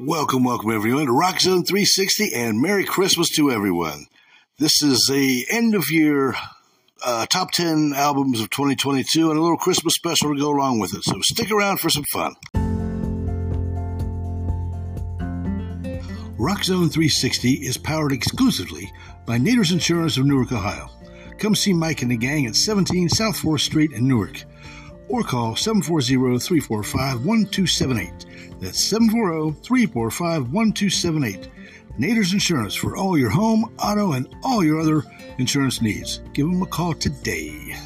Welcome, welcome everyone to Rock Zone 360 and Merry Christmas to everyone. This is the end of year uh, top 10 albums of 2022 and a little Christmas special to go along with it. So stick around for some fun. Rock Zone 360 is powered exclusively by Nader's Insurance of Newark, Ohio. Come see Mike and the gang at 17 South 4th Street in Newark or call 740 345 1278. That's 740 345 1278. Nader's Insurance for all your home, auto, and all your other insurance needs. Give them a call today.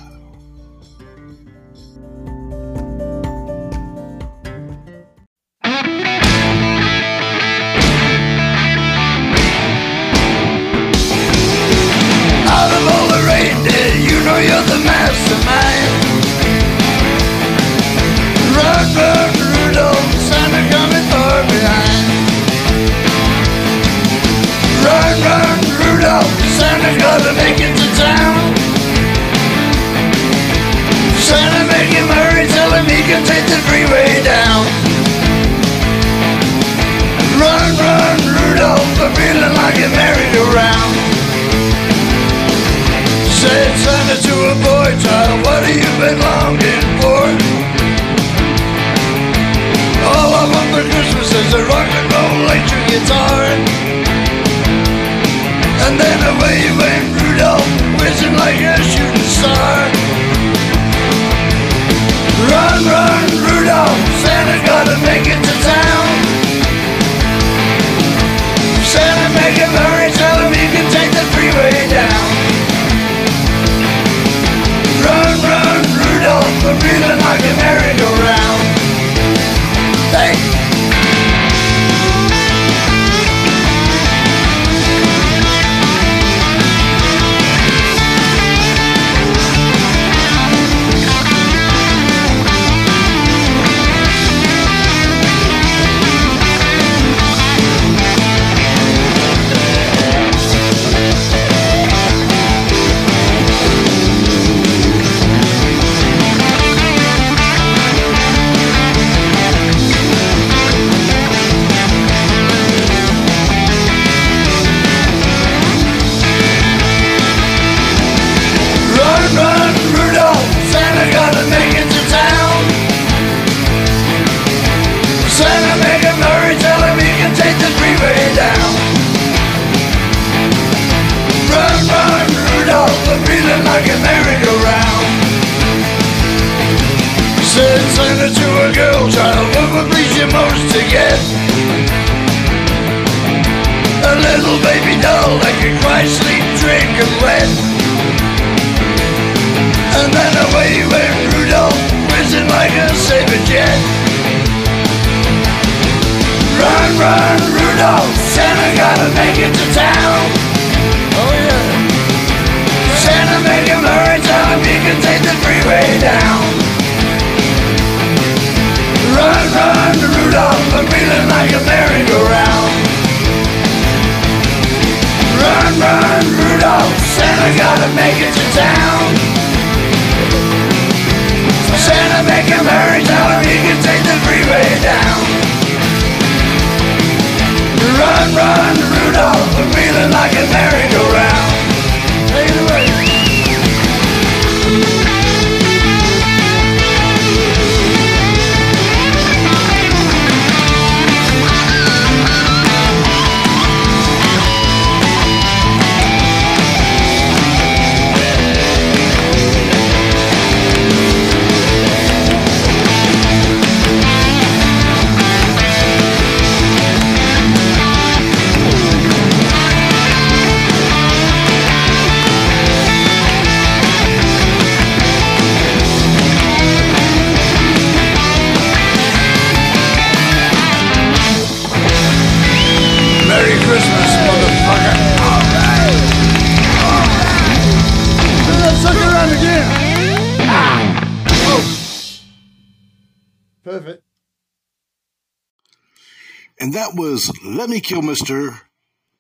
That was Lemmy Kilmister,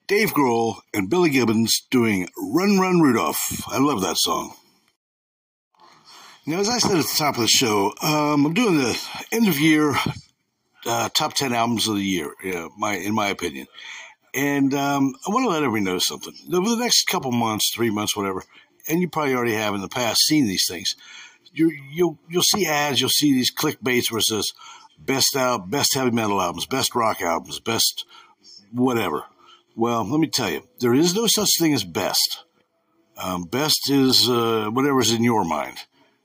Dave Grohl, and Billy Gibbons doing Run Run Rudolph. I love that song. Now, as I said at the top of the show, um, I'm doing the end of year uh, top 10 albums of the year, yeah, my, in my opinion. And um, I want to let everyone know something. Over the next couple months, three months, whatever, and you probably already have in the past seen these things. You, will you'll, you'll see ads, you'll see these clickbaits where it says, best out, best heavy metal albums, best rock albums, best whatever. Well, let me tell you, there is no such thing as best. Um, best is uh, whatever's in your mind.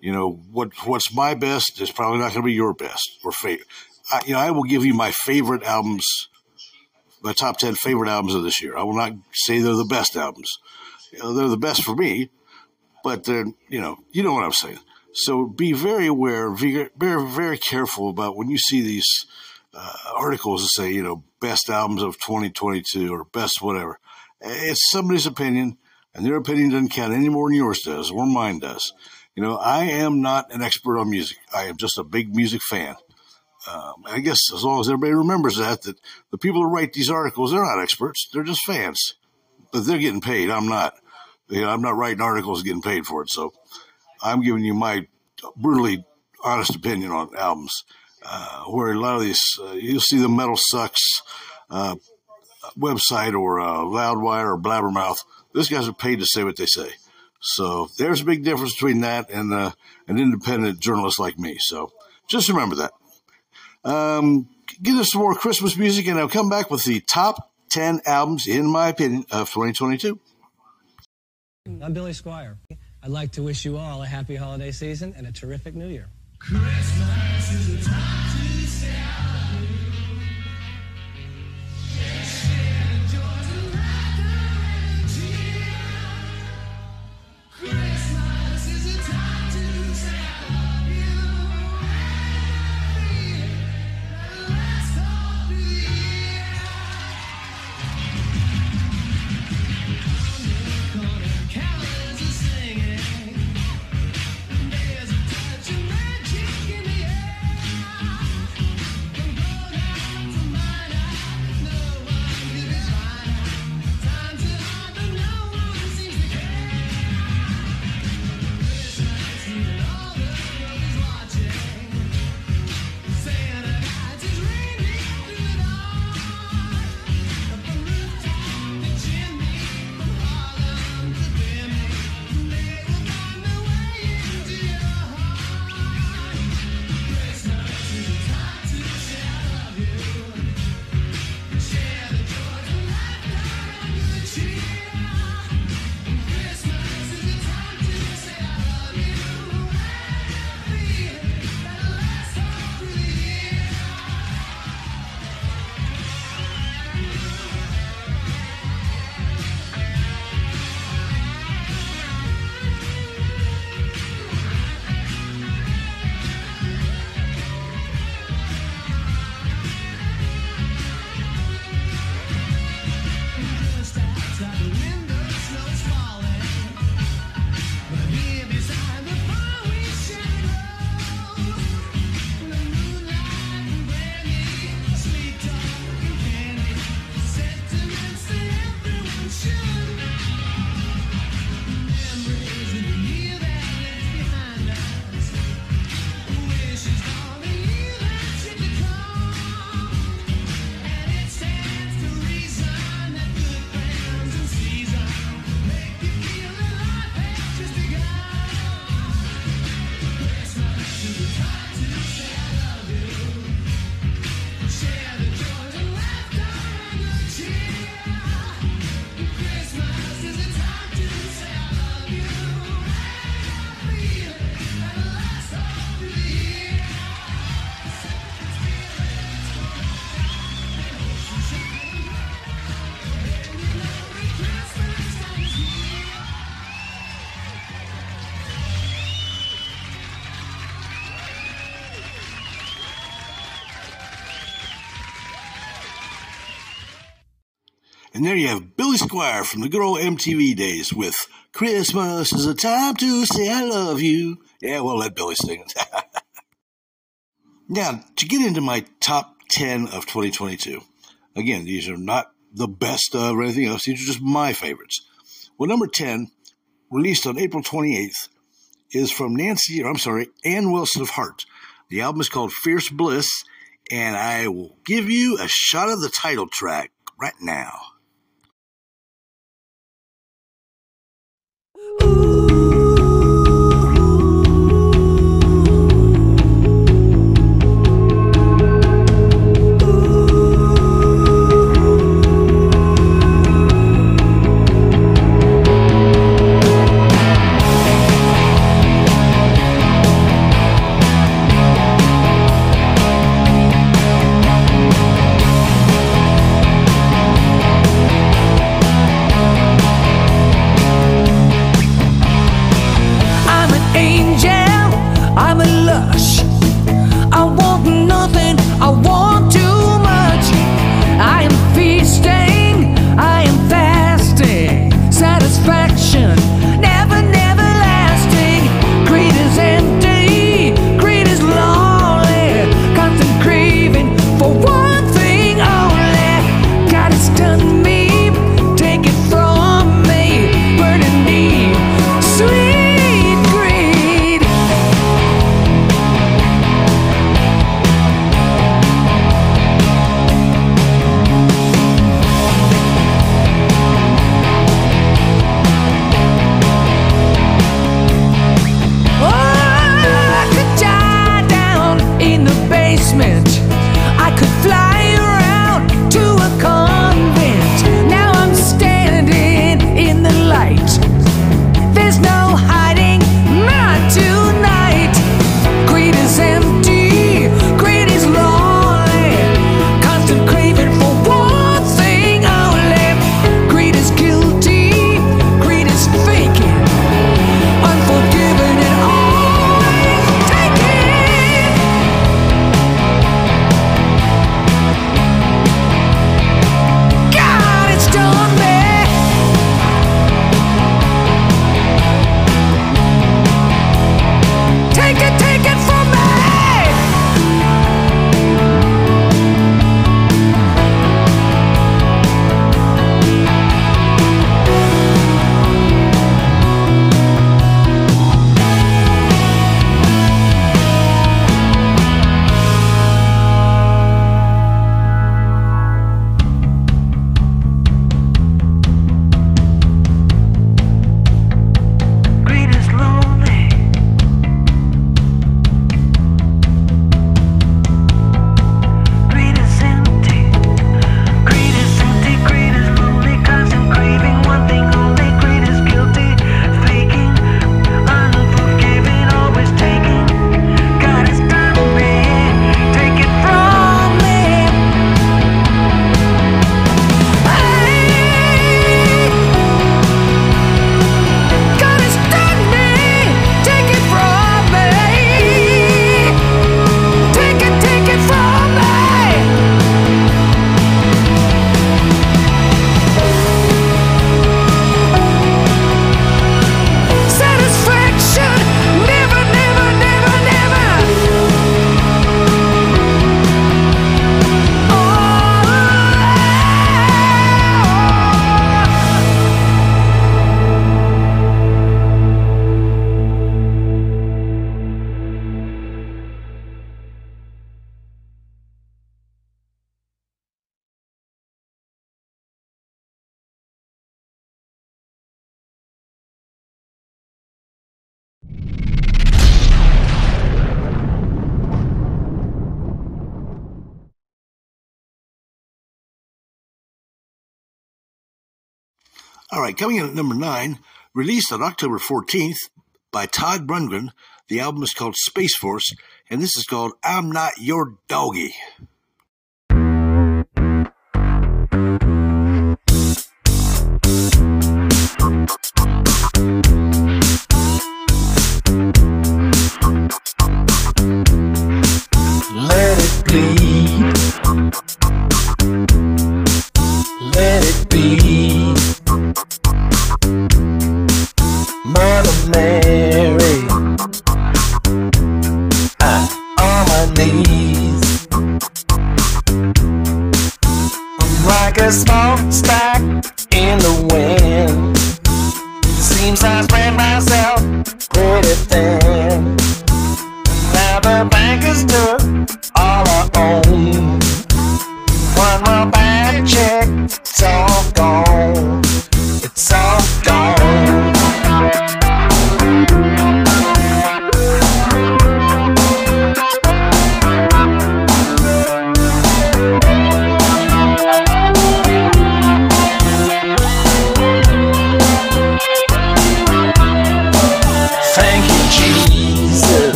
You know what? What's my best is probably not going to be your best or favorite. I, you know, I will give you my favorite albums, my top ten favorite albums of this year. I will not say they're the best albums. You know, they're the best for me, but they're you know you know what I'm saying. So be very aware, very very, very careful about when you see these uh, articles that say you know best albums of 2022 or best whatever. It's somebody's opinion, and their opinion doesn't count any more than yours does or mine does. You know, I am not an expert on music. I am just a big music fan. Um, I guess as long as everybody remembers that, that the people who write these articles, they're not experts. They're just fans, but they're getting paid. I'm not. You know, I'm not writing articles getting paid for it. So I'm giving you my brutally honest opinion on albums. Uh, where a lot of these, uh, you'll see the Metal Sucks uh, website or uh, Loudwire or Blabbermouth. Those guys are paid to say what they say. So there's a big difference between that and uh, an independent journalist like me. So just remember that. Um, give us some more Christmas music, and I'll come back with the top 10 albums, in my opinion, of 2022. I'm Billy Squier. I'd like to wish you all a happy holiday season and a terrific new year. Christmas is a time And there you have Billy Squier from the good old MTV days with Christmas is a time to say I love you. Yeah, we'll let Billy sing it. now, to get into my top 10 of 2022, again, these are not the best of or anything else, these are just my favorites. Well, number 10, released on April 28th, is from Nancy, or I'm sorry, Ann Wilson of Heart. The album is called Fierce Bliss, and I will give you a shot of the title track right now. All right, coming in at number nine, released on October 14th by Todd Rundgren. The album is called Space Force, and this is called I'm Not Your Doggy.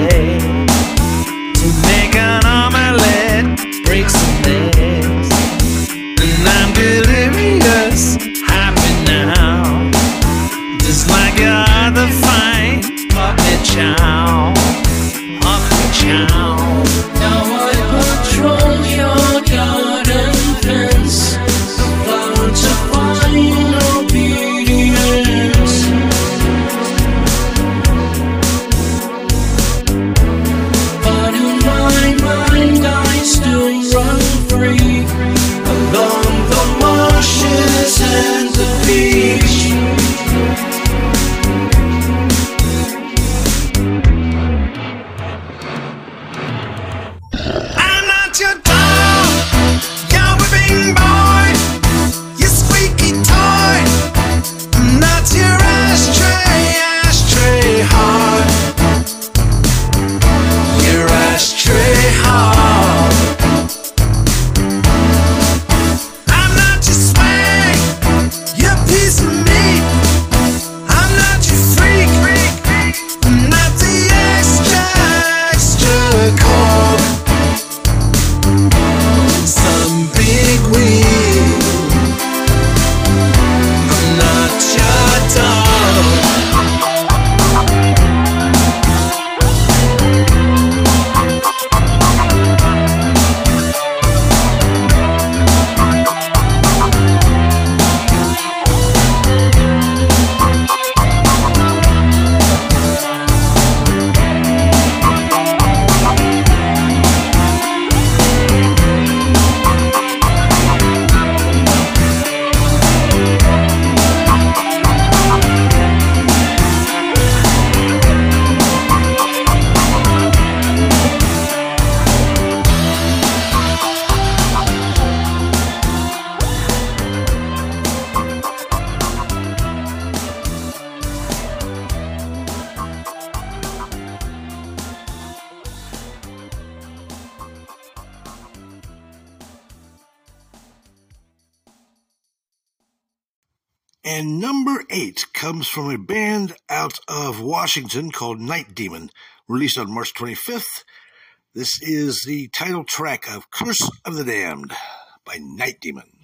Leg to make an omelette, break some eggs? And number eight comes from a band out of Washington called Night Demon, released on March 25th. This is the title track of Curse of the Damned by Night Demon.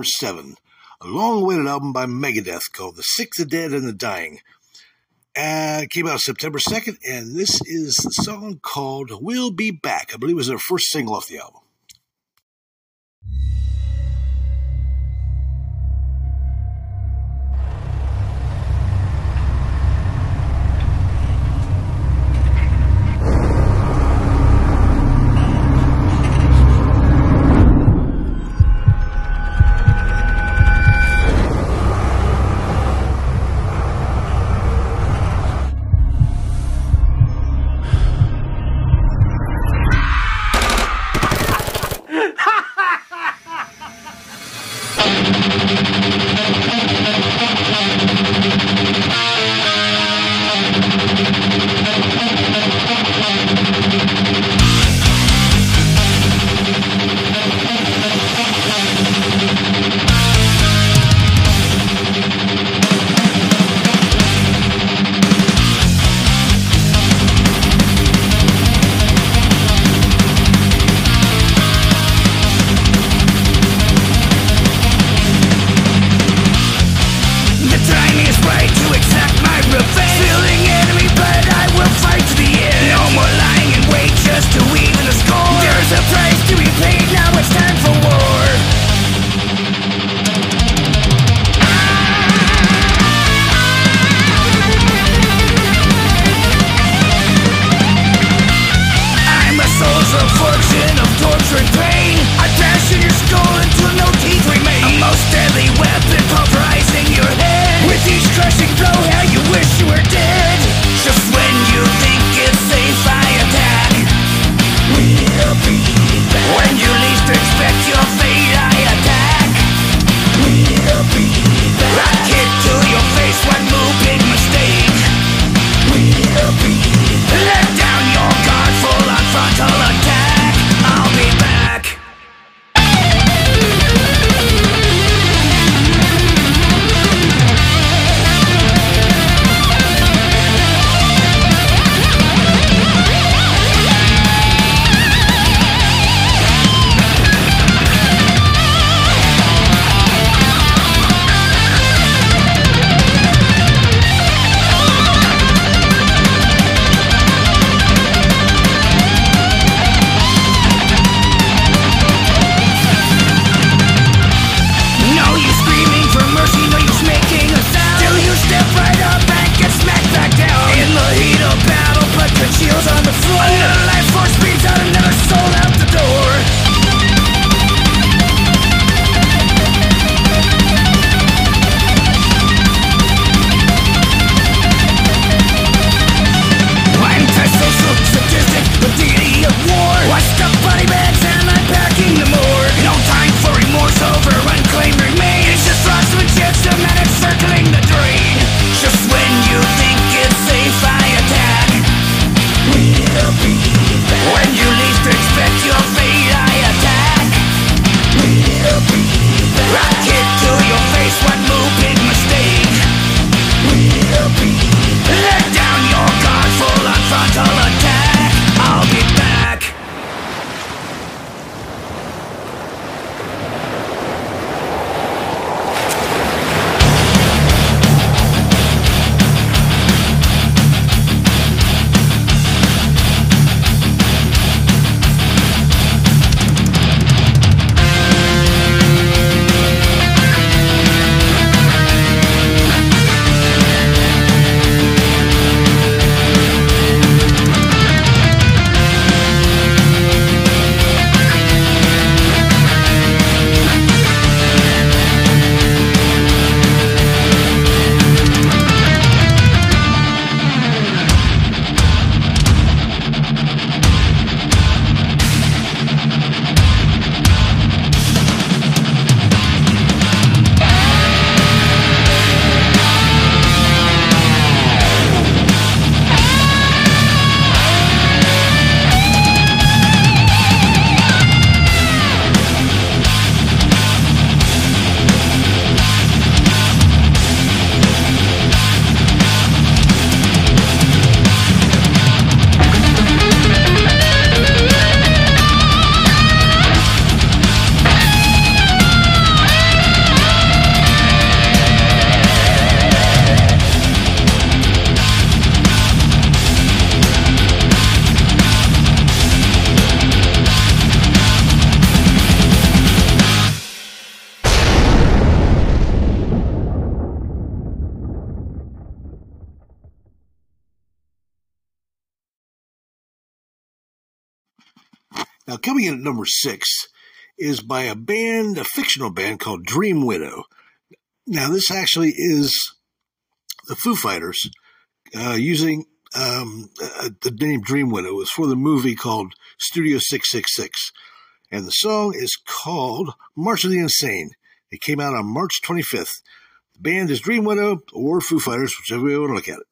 number seven, a long-awaited album by Megadeth called "The Sick, the Dead, and the Dying." Uh, came out September 2nd, and this is the song called We'll Be Back. I believe it was their first single off the album. Now, coming in at number six is by a band, a fictional band called Dream Widow. Now, this actually is the Foo Fighters uh, using um, uh, the name Dream Widow It was for the movie called Studio 666. And the song is called March of the Insane. It came out on March 25th. The band is Dream Widow or Foo Fighters, whichever way you want to look at it.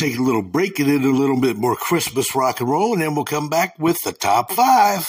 Take a little break and into a little bit more Christmas rock and roll, and then we'll come back with the top five.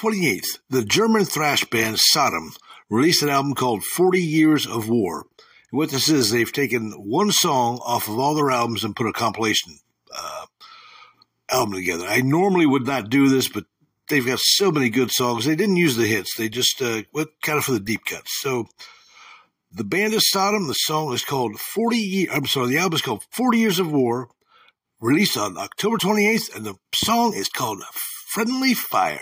28th, the German thrash band Sodom released an album called 40 Years of War. And what this is, they've taken one song off of all their albums and put a compilation uh, album together. I normally would not do this, but they've got so many good songs. They didn't use the hits, they just uh, went kind of for the deep cuts. So the band is Sodom. The song is called 40 Years, I'm sorry, the album is called 40 Years of War released on October 28th, and the song is called Friendly Fire.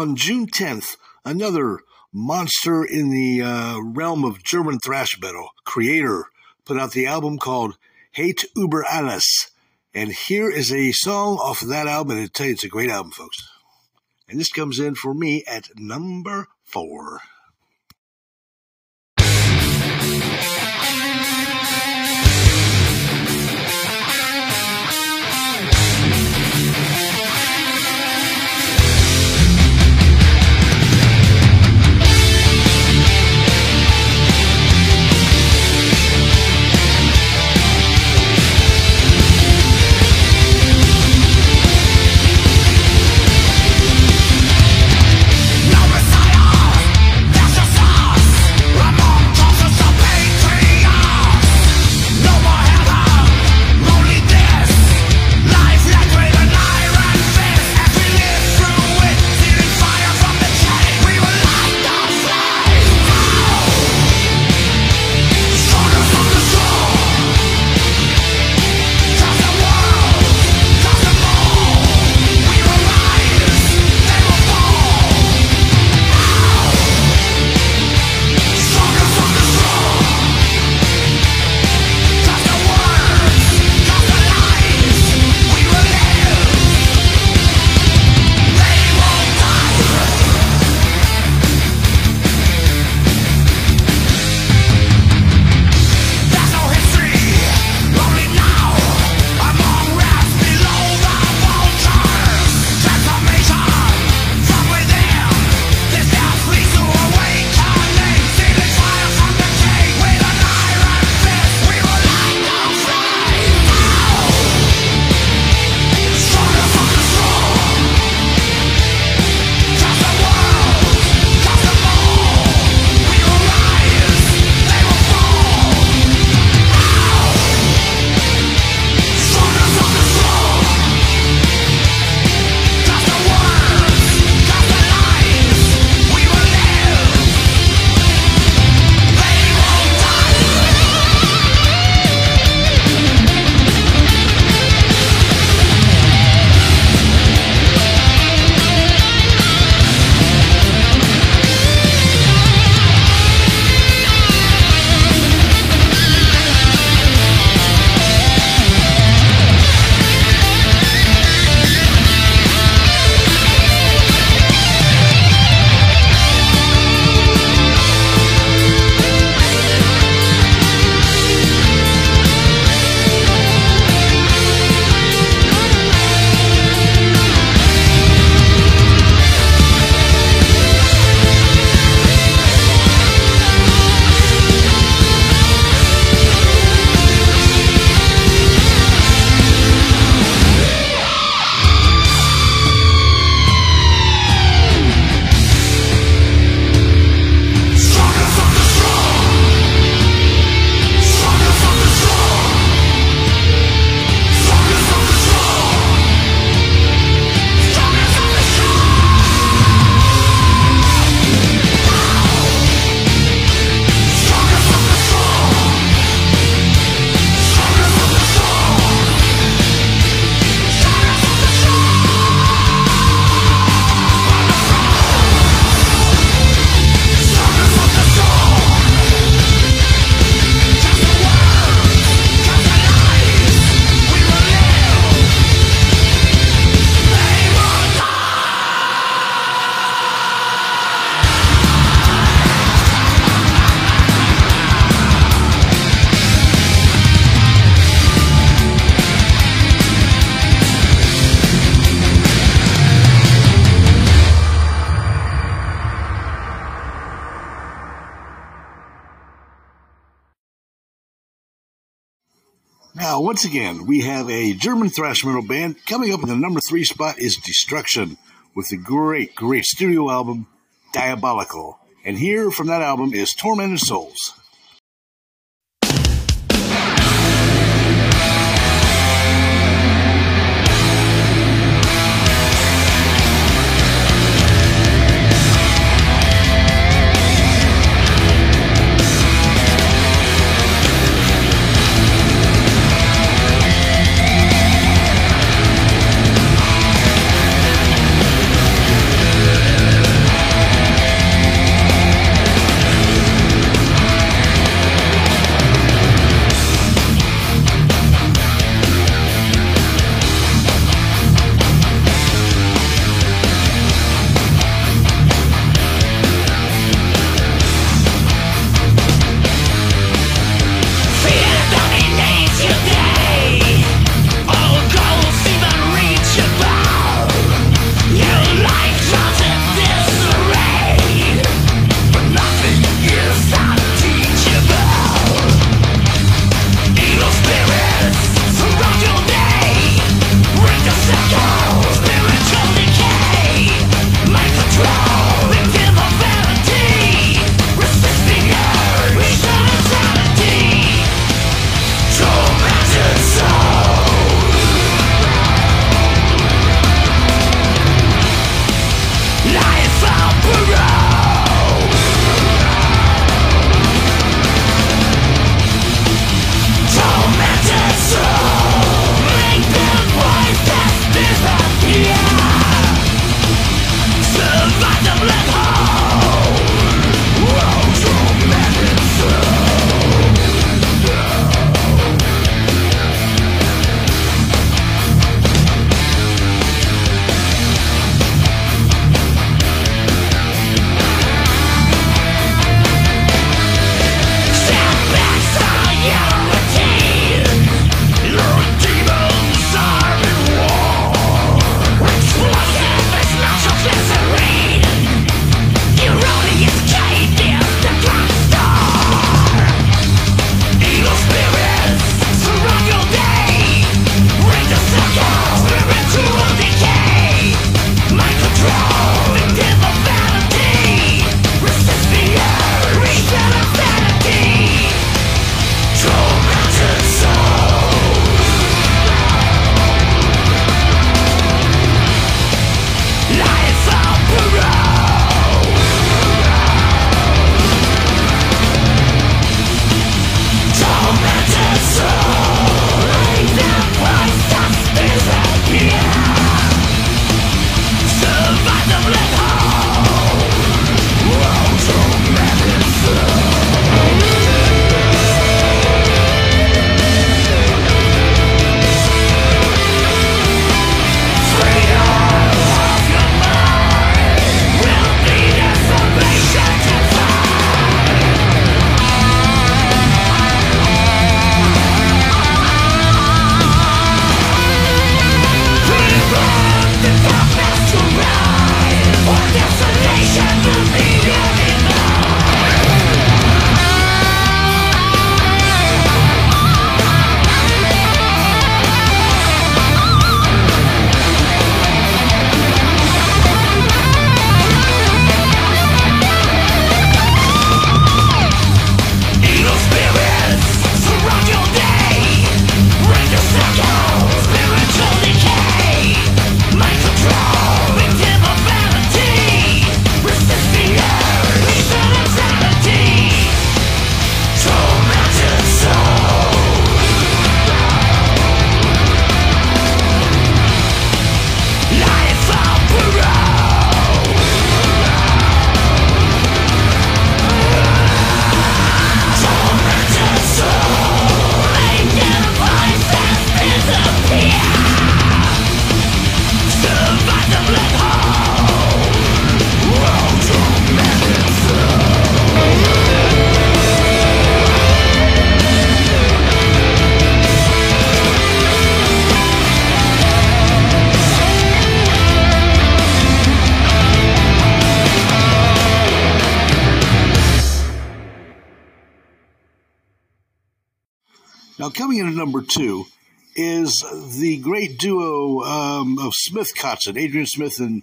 On June 10th, another monster in the uh, realm of German thrash metal, Kreator, put out the album called Hate Uber Alles. And here is a song off of that album, and I tell you, it's a great album, folks. And this comes in for me at number four. Now, once again, we have a German thrash metal band. Coming up in the number three spot is Destruction with the great, great studio album Diabolical. And here from that album is Tormented Souls. Coming in at number two is the great duo um, of Smith Kotzen, Adrian Smith and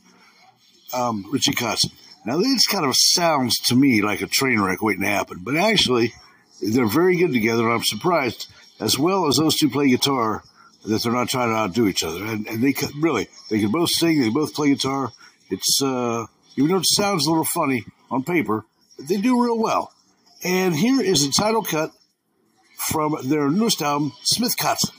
um, Richie Kotzen. Now, this kind of sounds to me like a train wreck waiting to happen, but actually, they're very good together, I'm surprised, as well as those two play guitar, that they're not trying to outdo each other. And, and they could, really, they can both sing, they both play guitar. It's, uh, even though it sounds a little funny on paper, they do real well. And here is the title cut from their newest album, Smith Kotzen.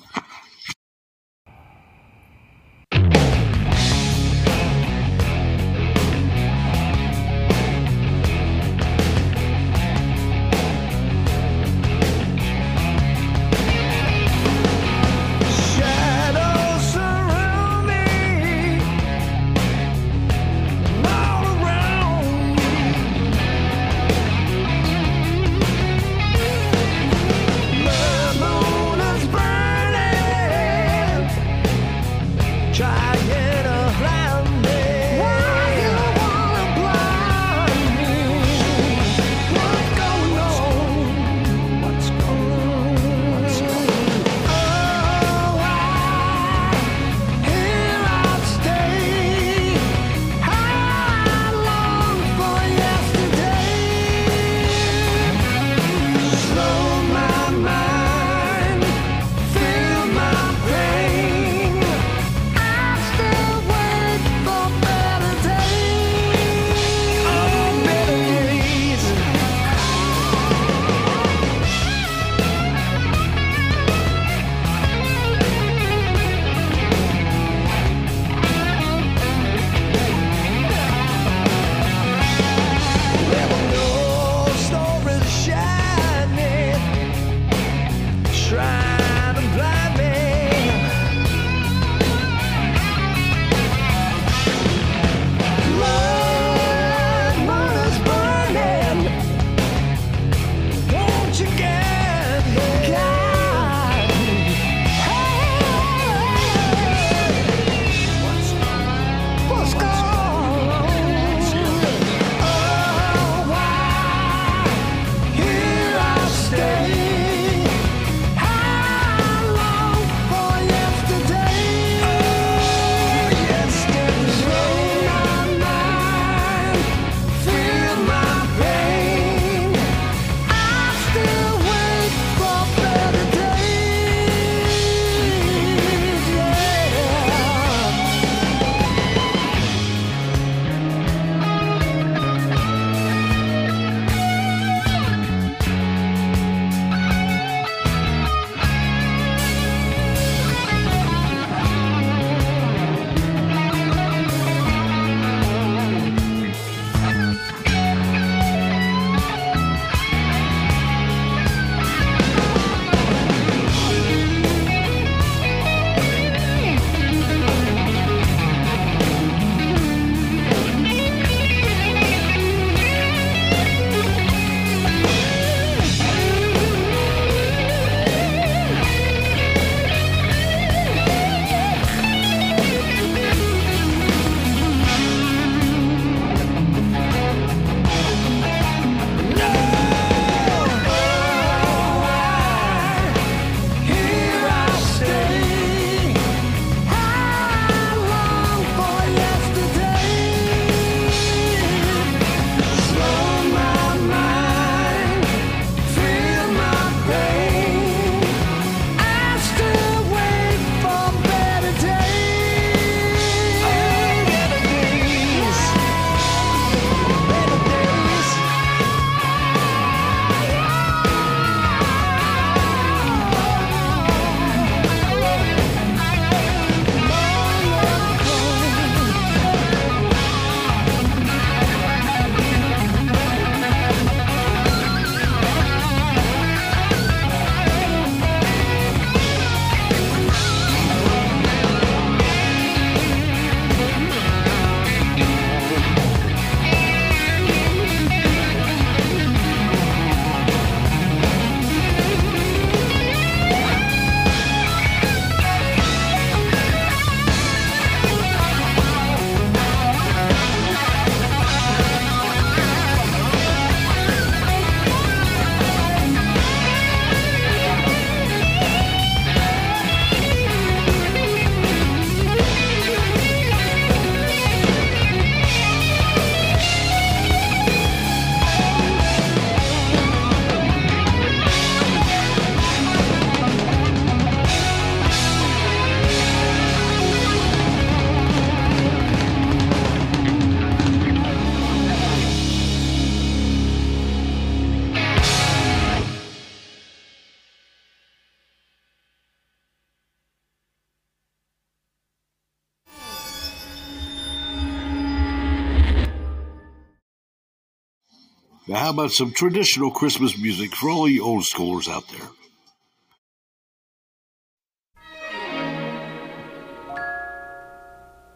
How about some traditional Christmas music for all you old schoolers out there?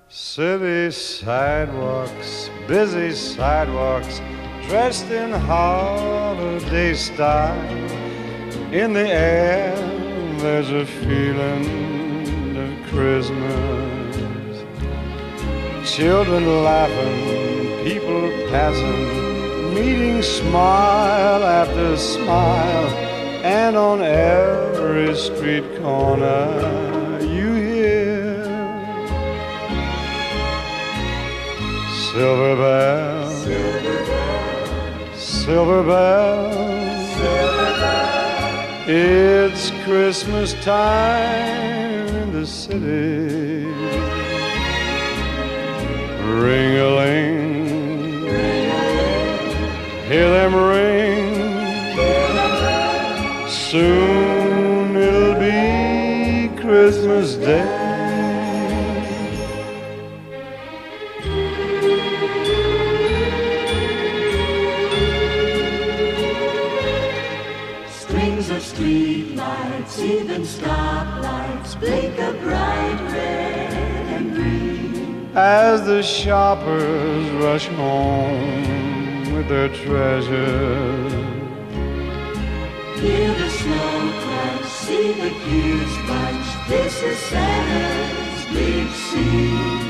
City sidewalks, busy sidewalks, dressed in holiday style. In the air, there's a feeling of Christmas. Children laughing, people passing, meeting smile after smile, and on every street corner you hear Silver bells, silver bells, It's Christmas time in the city. Ring a ling, hear them ring. Soon it'll be Christmas Day. Strings of street lights, even stoplights, blink a bright red and green. as the shoppers rush home their treasures. Hear the snow crunch, see the gears bunch. This is Santa's big scene.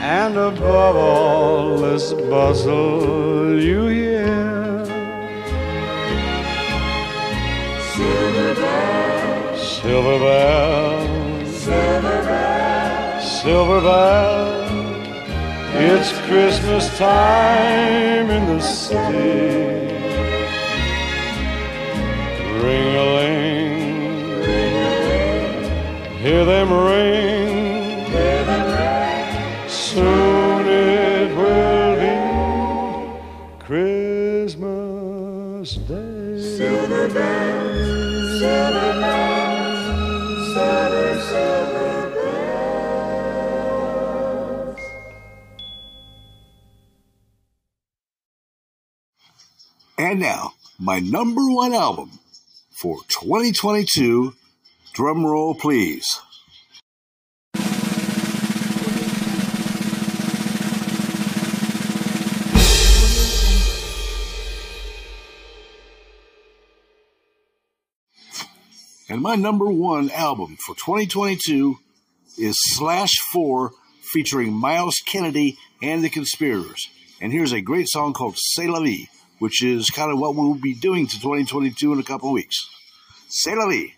And above all this bustle, you hear Silver bells, silver bells, silver bells, silver bells. It's Christmas time in the city. Ring a ling, hear them ring. And now, my number one album for 2022. Drum roll, please. And my number one album for 2022 is Slash 4 featuring Myles Kennedy and the Conspirators. And here's a great song called C'est la vie, which is kind of what we'll be doing to 2022 in a couple of weeks. C'est la vie.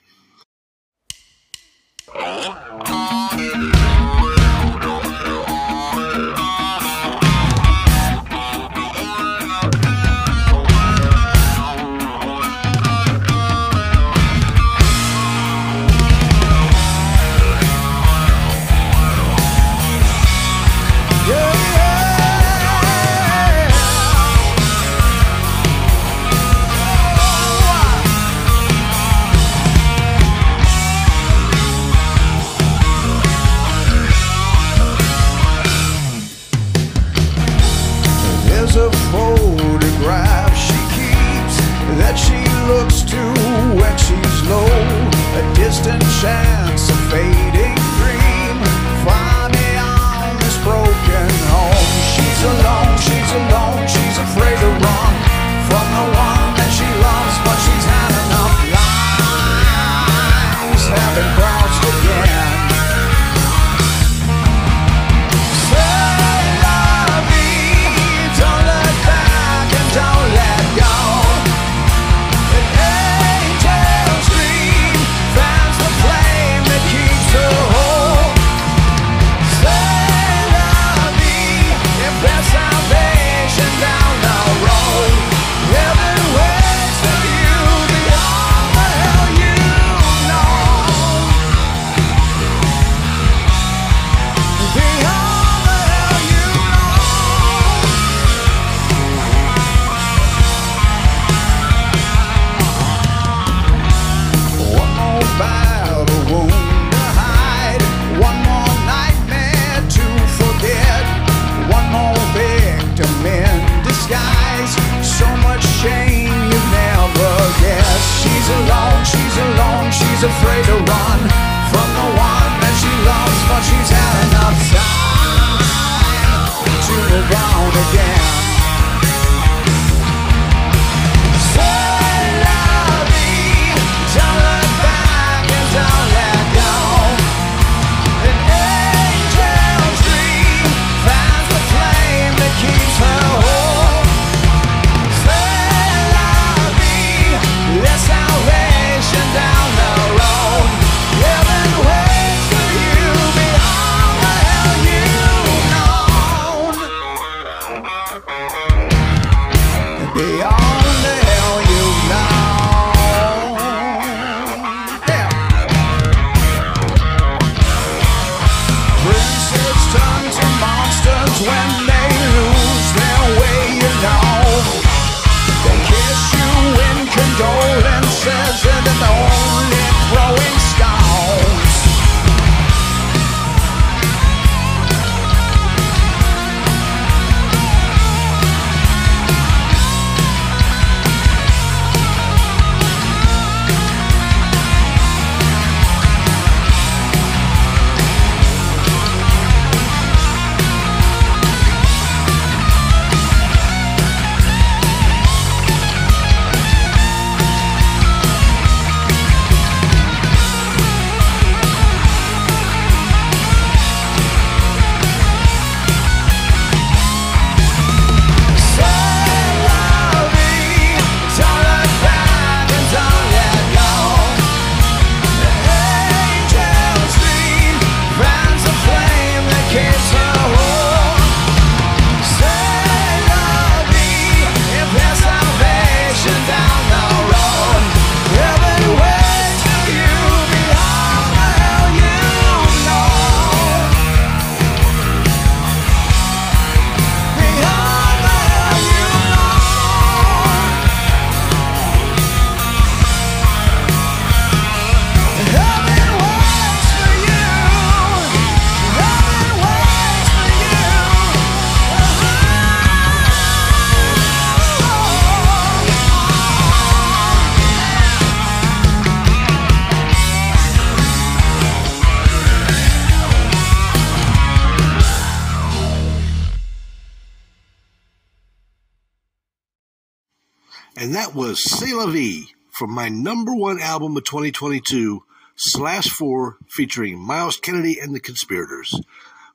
Was C'est La Vie from my number one album of 2022, Slash 4, featuring Myles Kennedy and the Conspirators.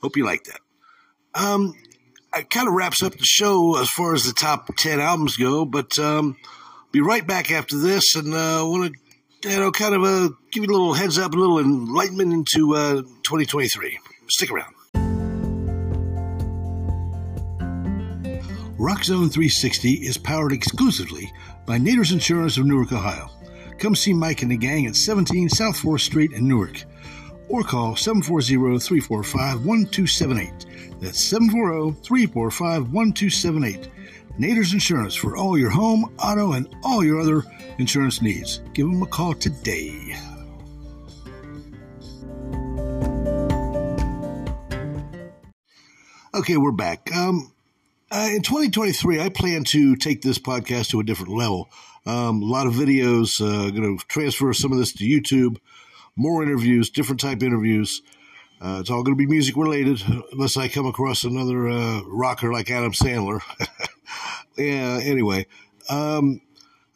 Hope you like that. Um, it kind of wraps up the show as far as the top 10 albums go, but um, be right back after this and uh, want to, you know, kind of uh, give you a little heads up, a little enlightenment into uh, 2023. Stick around. Rock Zone 360 is powered exclusively by Naders Insurance of Newark, Ohio. Come see Mike and the gang at 17 South 4th Street in Newark or call 740-345-1278. That's 740-345-1278. Naders Insurance for all your home, auto, and all your other insurance needs. Give them a call today. Okay, we're back. Um, uh, in 2023, I plan to take this podcast to a different level. Um, a lot of videos. Uh, going to transfer some of this to YouTube. More interviews, different type interviews. Uh, it's all going to be music related, unless I come across another uh, rocker like Adam Sandler. yeah. Anyway, um,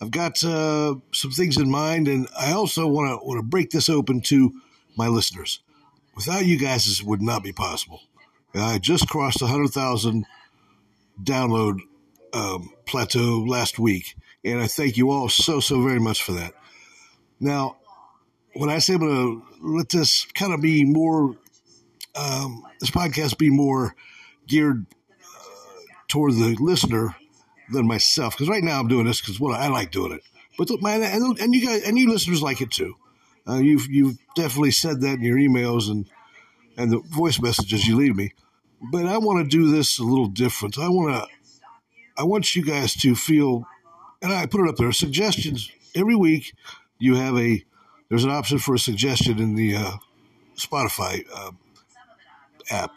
I've got uh, some things in mind, and I also want to want to break this open to my listeners. Without you guys, this would not be possible. I just crossed 100,000 download um, plateau last week, and I thank you all so so very much for that. Now, when I say I'm going to let this kind of be more, um, this podcast be more geared uh, toward the listener than myself, because right now I'm doing this because well I like doing it, but the, my, and, and you guys and you listeners like it too. Uh, you've you've definitely said that in your emails and and the voice messages you leave me but I want to do this a little different. I want to, I want you guys to feel, and I put it up there, suggestions every week. You have a, there's an option for a suggestion in the uh, Spotify uh, app,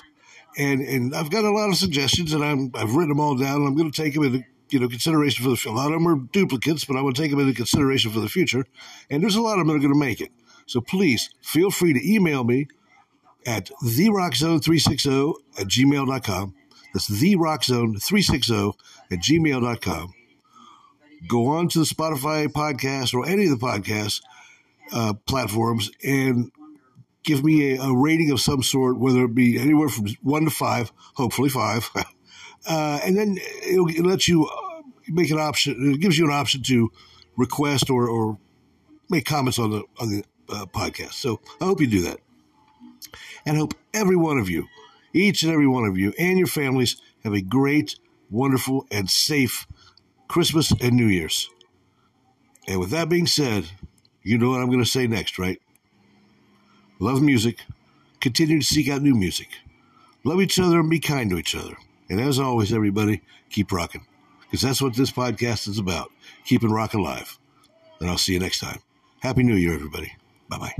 and and I've got a lot of suggestions, and I'm I've written them all down, and I'm going to take them into you know consideration for the. future. A lot of them are duplicates, but I to take them into consideration for the future, and there's a lot of them that are going to make it. So please feel free to email me at therockzone360 at gmail.com. That's therockzone360 at gmail.com. Go on to the Spotify podcast or any of the podcast uh, platforms and give me a, a, rating of some sort, whether it be anywhere from one to five, hopefully five. uh, and then it'll, it'll let you uh, make an option. It gives you an option to request or, or make comments on the, on the uh, podcast. So I hope you do that and hope every one of you, each and every one of you, and your families have a great, wonderful, and safe Christmas and New Year's. And with that being said, you know what I'm going to say next, right? Love music, continue to seek out new music, love each other, and be kind to each other. And as always, everybody, keep rocking, because that's what this podcast is about keeping rock alive. And I'll see you next time. Happy New Year, everybody. Bye bye.